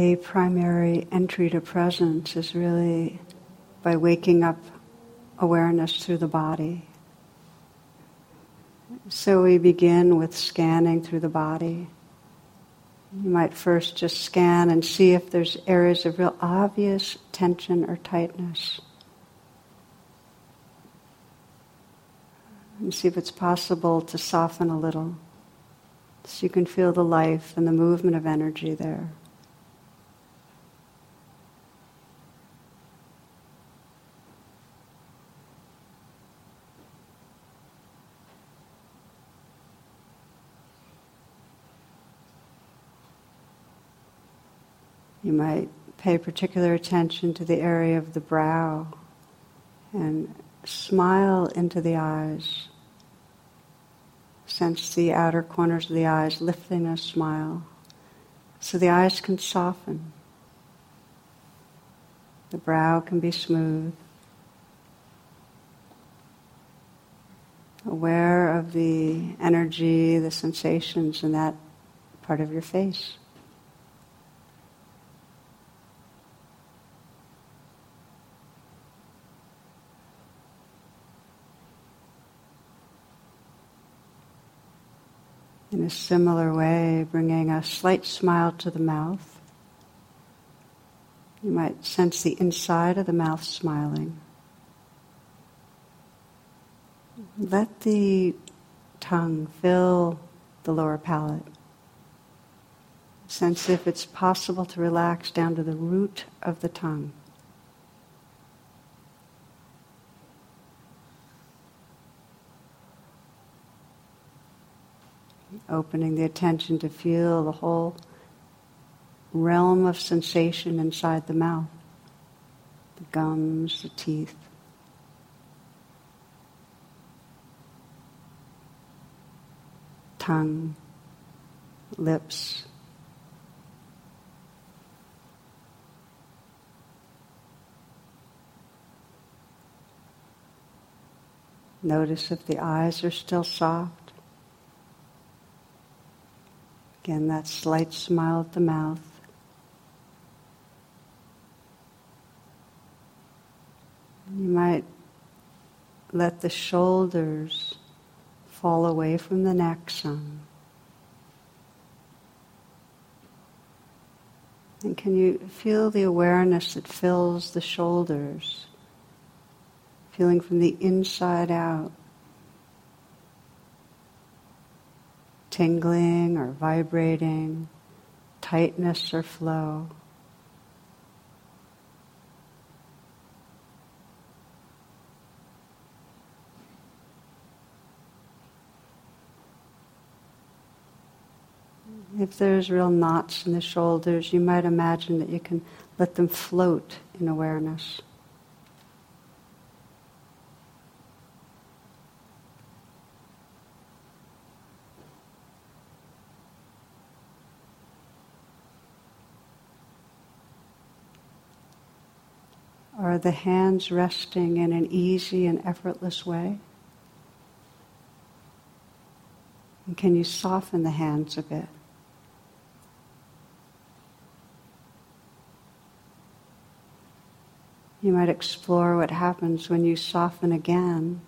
a primary entry to presence is really by waking up awareness through the body. So we begin with scanning through the body. You might first just scan and see if there's areas of real obvious tension or tightness. And see if it's possible to soften a little so you can feel the life and the movement of energy there. You might pay particular attention to the area of the brow and smile into the eyes. Sense the outer corners of the eyes lifting a smile so the eyes can soften. The brow can be smooth. Aware of the energy, the sensations in that part of your face. In a similar way, bringing a slight smile to the mouth. You might sense the inside of the mouth smiling. Let the tongue fill the lower palate. Sense if it's possible to relax down to the root of the tongue. Opening the attention to feel the whole realm of sensation inside the mouth the gums, the teeth. Tongue, lips. Notice if the eyes are still soft. Again, that slight smile at the mouth. You might let the shoulders fall away from the neck some. And can you feel the awareness that fills the shoulders, feeling from the inside out? Tingling or vibrating, tightness or flow. If there's real knots in the shoulders, you might imagine that you can let them float in awareness. Are the hands resting in an easy and effortless way? And can you soften the hands a bit? You might explore what happens when you soften again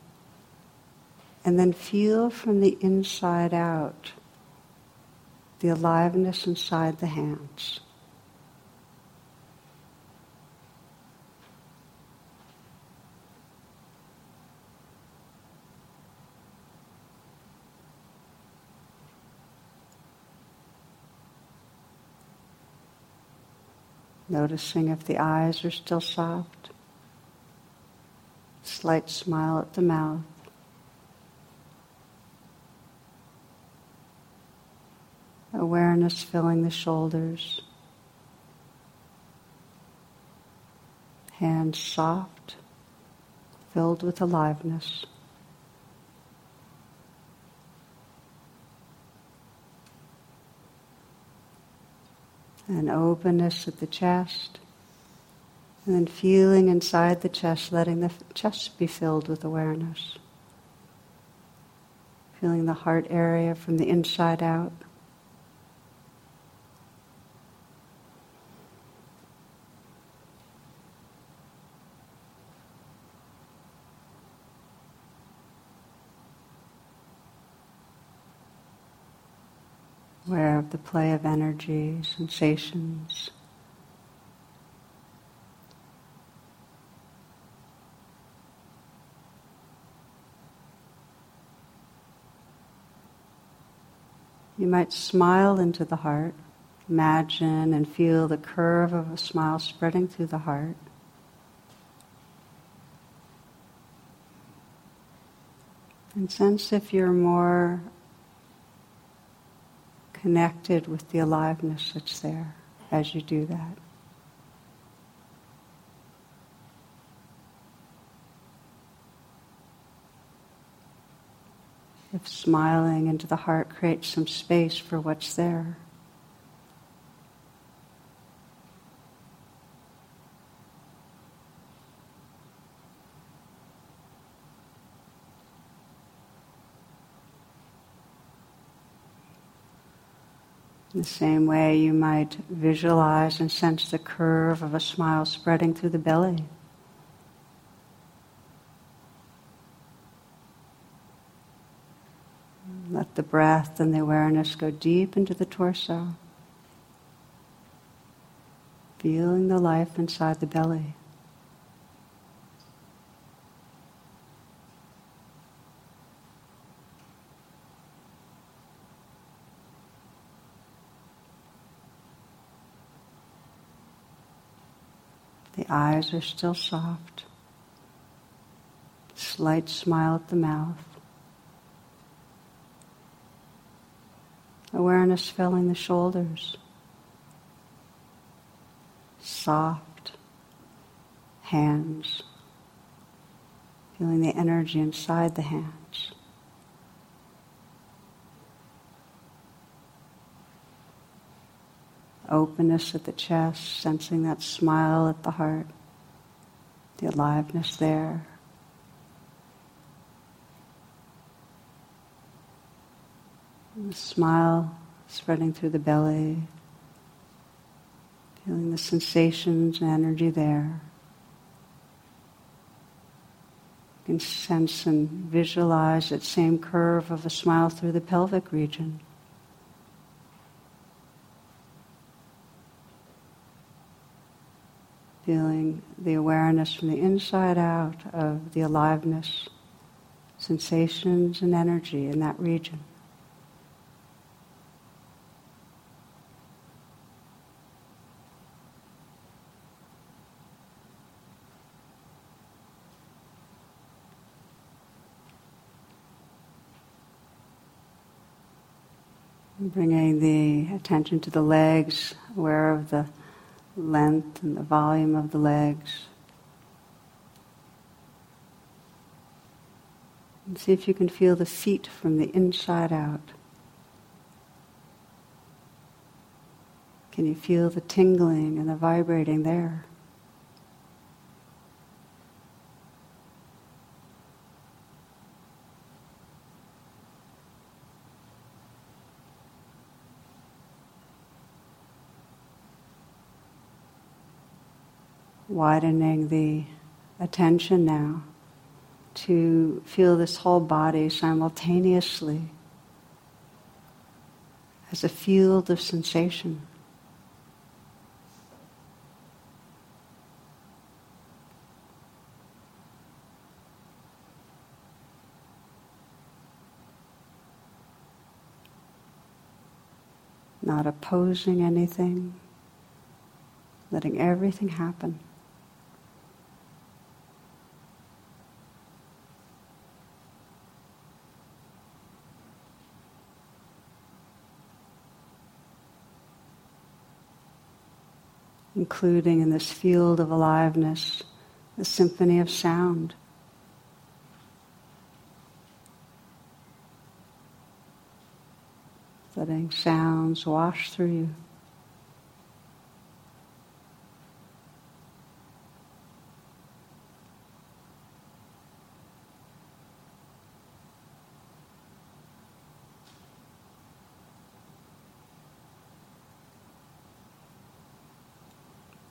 and then feel from the inside out the aliveness inside the hands. Noticing if the eyes are still soft. Slight smile at the mouth. Awareness filling the shoulders. hands soft, filled with aliveness. And openness at the chest. And then feeling inside the chest, letting the chest be filled with awareness. Feeling the heart area from the inside out. Aware of the play of energy, sensations. You might smile into the heart, imagine and feel the curve of a smile spreading through the heart. And sense if you're more connected with the aliveness that's there as you do that. If smiling into the heart creates some space for what's there. In the same way, you might visualize and sense the curve of a smile spreading through the belly. Let the breath and the awareness go deep into the torso, feeling the life inside the belly. The eyes are still soft. Slight smile at the mouth. Awareness filling the shoulders. Soft hands. Feeling the energy inside the hands. openness at the chest, sensing that smile at the heart, the aliveness there. And the smile spreading through the belly, feeling the sensations and energy there. You can sense and visualize that same curve of a smile through the pelvic region. Feeling the awareness from the inside out of the aliveness, sensations, and energy in that region. Bringing the attention to the legs, aware of the length and the volume of the legs. And see if you can feel the feet from the inside out. Can you feel the tingling and the vibrating there? Widening the attention now to feel this whole body simultaneously as a field of sensation. Not opposing anything, letting everything happen. Including in this field of aliveness, the symphony of sound. Letting sounds wash through you.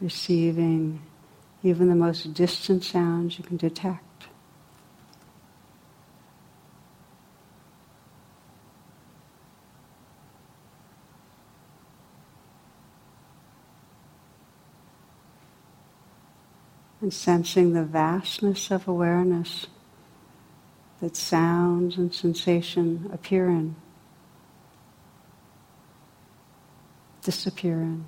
Receiving even the most distant sounds you can detect. And sensing the vastness of awareness that sounds and sensation appear in, disappear in.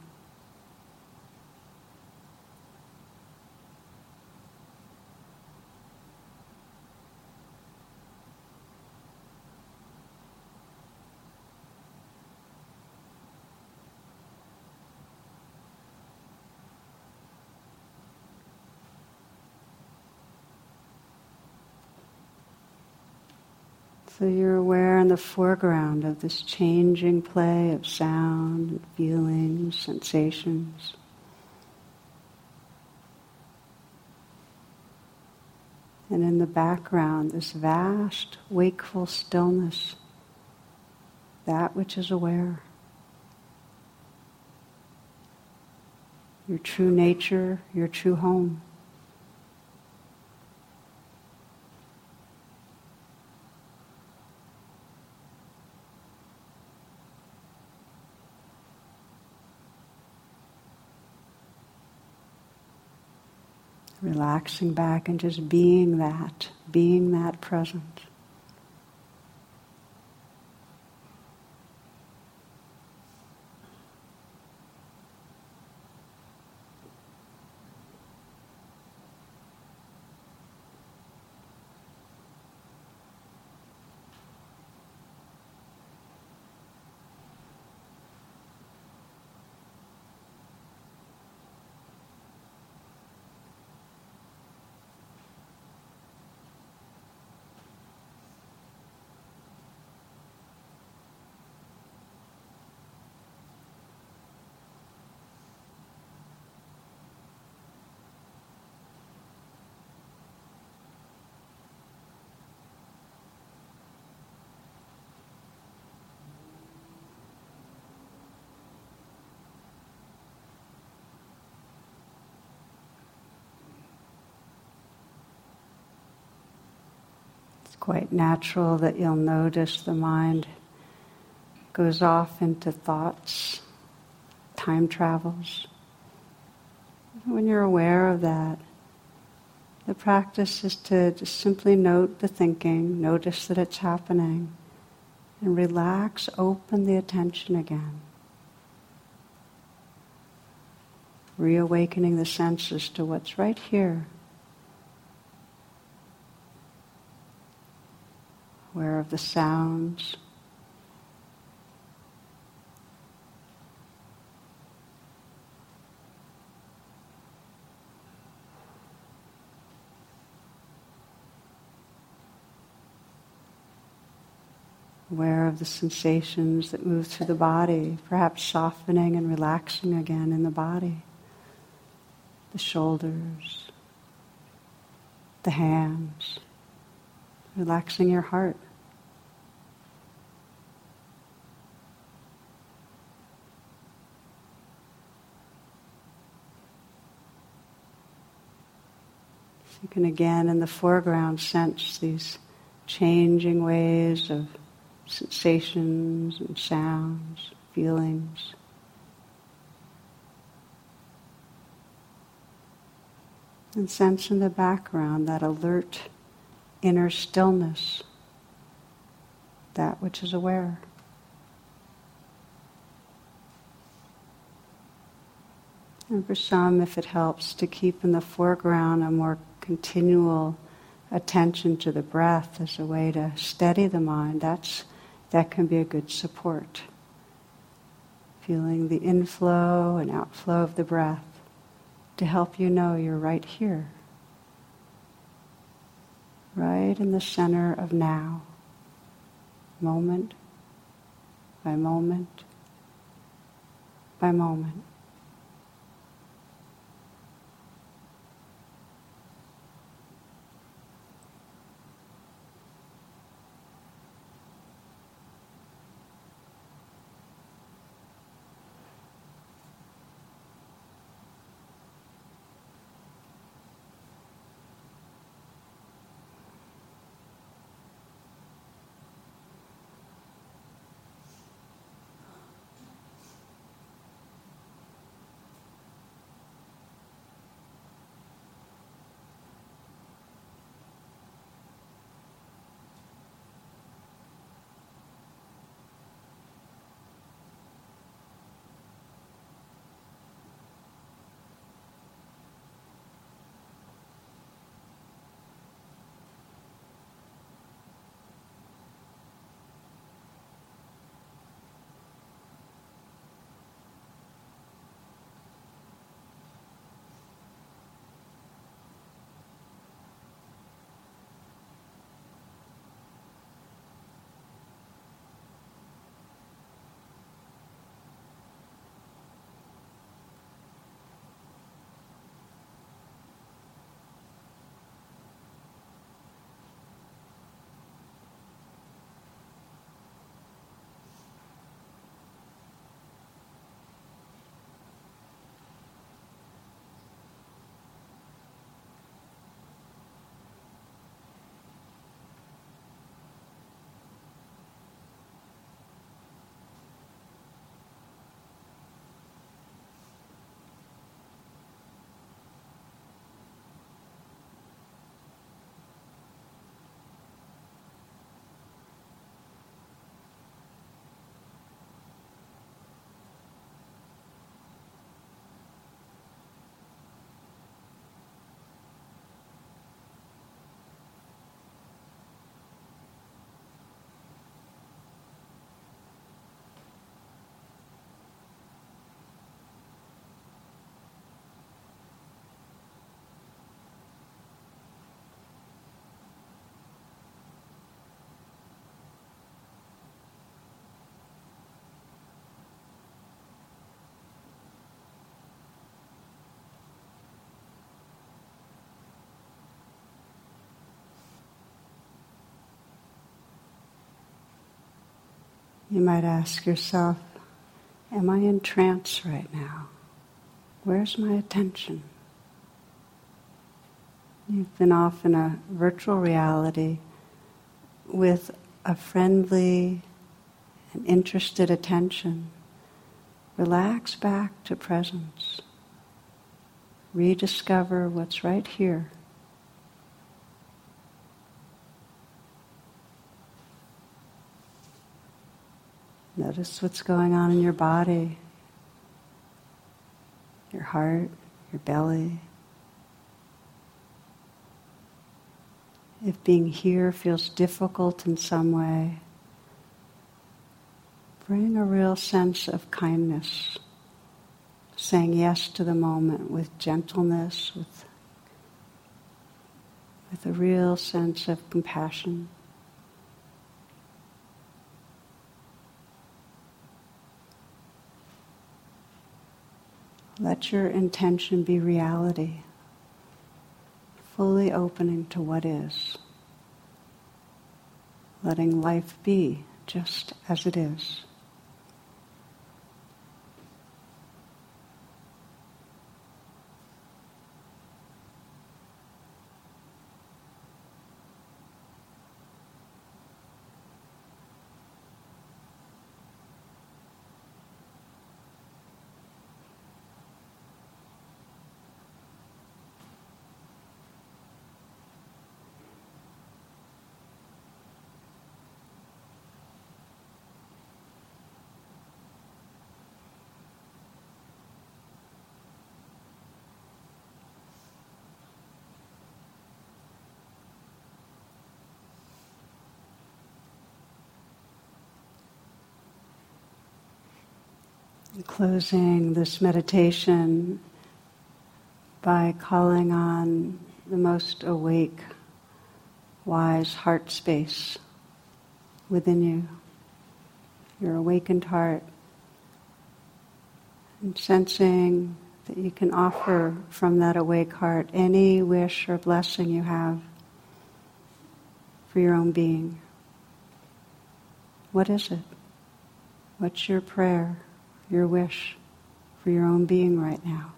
So you're aware in the foreground of this changing play of sound, feelings, sensations. And in the background, this vast, wakeful stillness, that which is aware. Your true nature, your true home. Relaxing back and just being that, being that present. Quite natural that you'll notice the mind goes off into thoughts, time travels. When you're aware of that, the practice is to just simply note the thinking, notice that it's happening, and relax, open the attention again. Reawakening the senses to what's right here aware of the sounds. Aware of the sensations that move through the body, perhaps softening and relaxing again in the body. The shoulders, the hands relaxing your heart. you can again in the foreground sense these changing ways of sensations and sounds, feelings. And sense in the background that alert inner stillness, that which is aware. And for some, if it helps to keep in the foreground a more continual attention to the breath as a way to steady the mind, that's, that can be a good support. Feeling the inflow and outflow of the breath to help you know you're right here, right in the center of now, moment by moment by moment. You might ask yourself, Am I in trance right now? Where's my attention? You've been off in a virtual reality with a friendly and interested attention. Relax back to presence. Rediscover what's right here. Notice what's going on in your body, your heart, your belly. If being here feels difficult in some way, bring a real sense of kindness, saying yes to the moment with gentleness, with, with a real sense of compassion. Let your intention be reality, fully opening to what is, letting life be just as it is. Closing this meditation by calling on the most awake wise heart space within you, your awakened heart, and sensing that you can offer from that awake heart any wish or blessing you have for your own being. What is it? What's your prayer, your wish for your own being right now?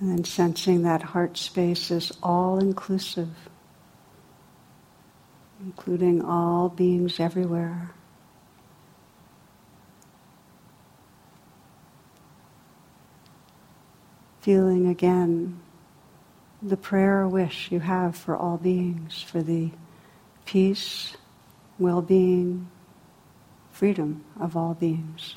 And then sensing that heart space is all inclusive, including all beings everywhere. Feeling again the prayer wish you have for all beings, for the peace, well being, freedom of all beings.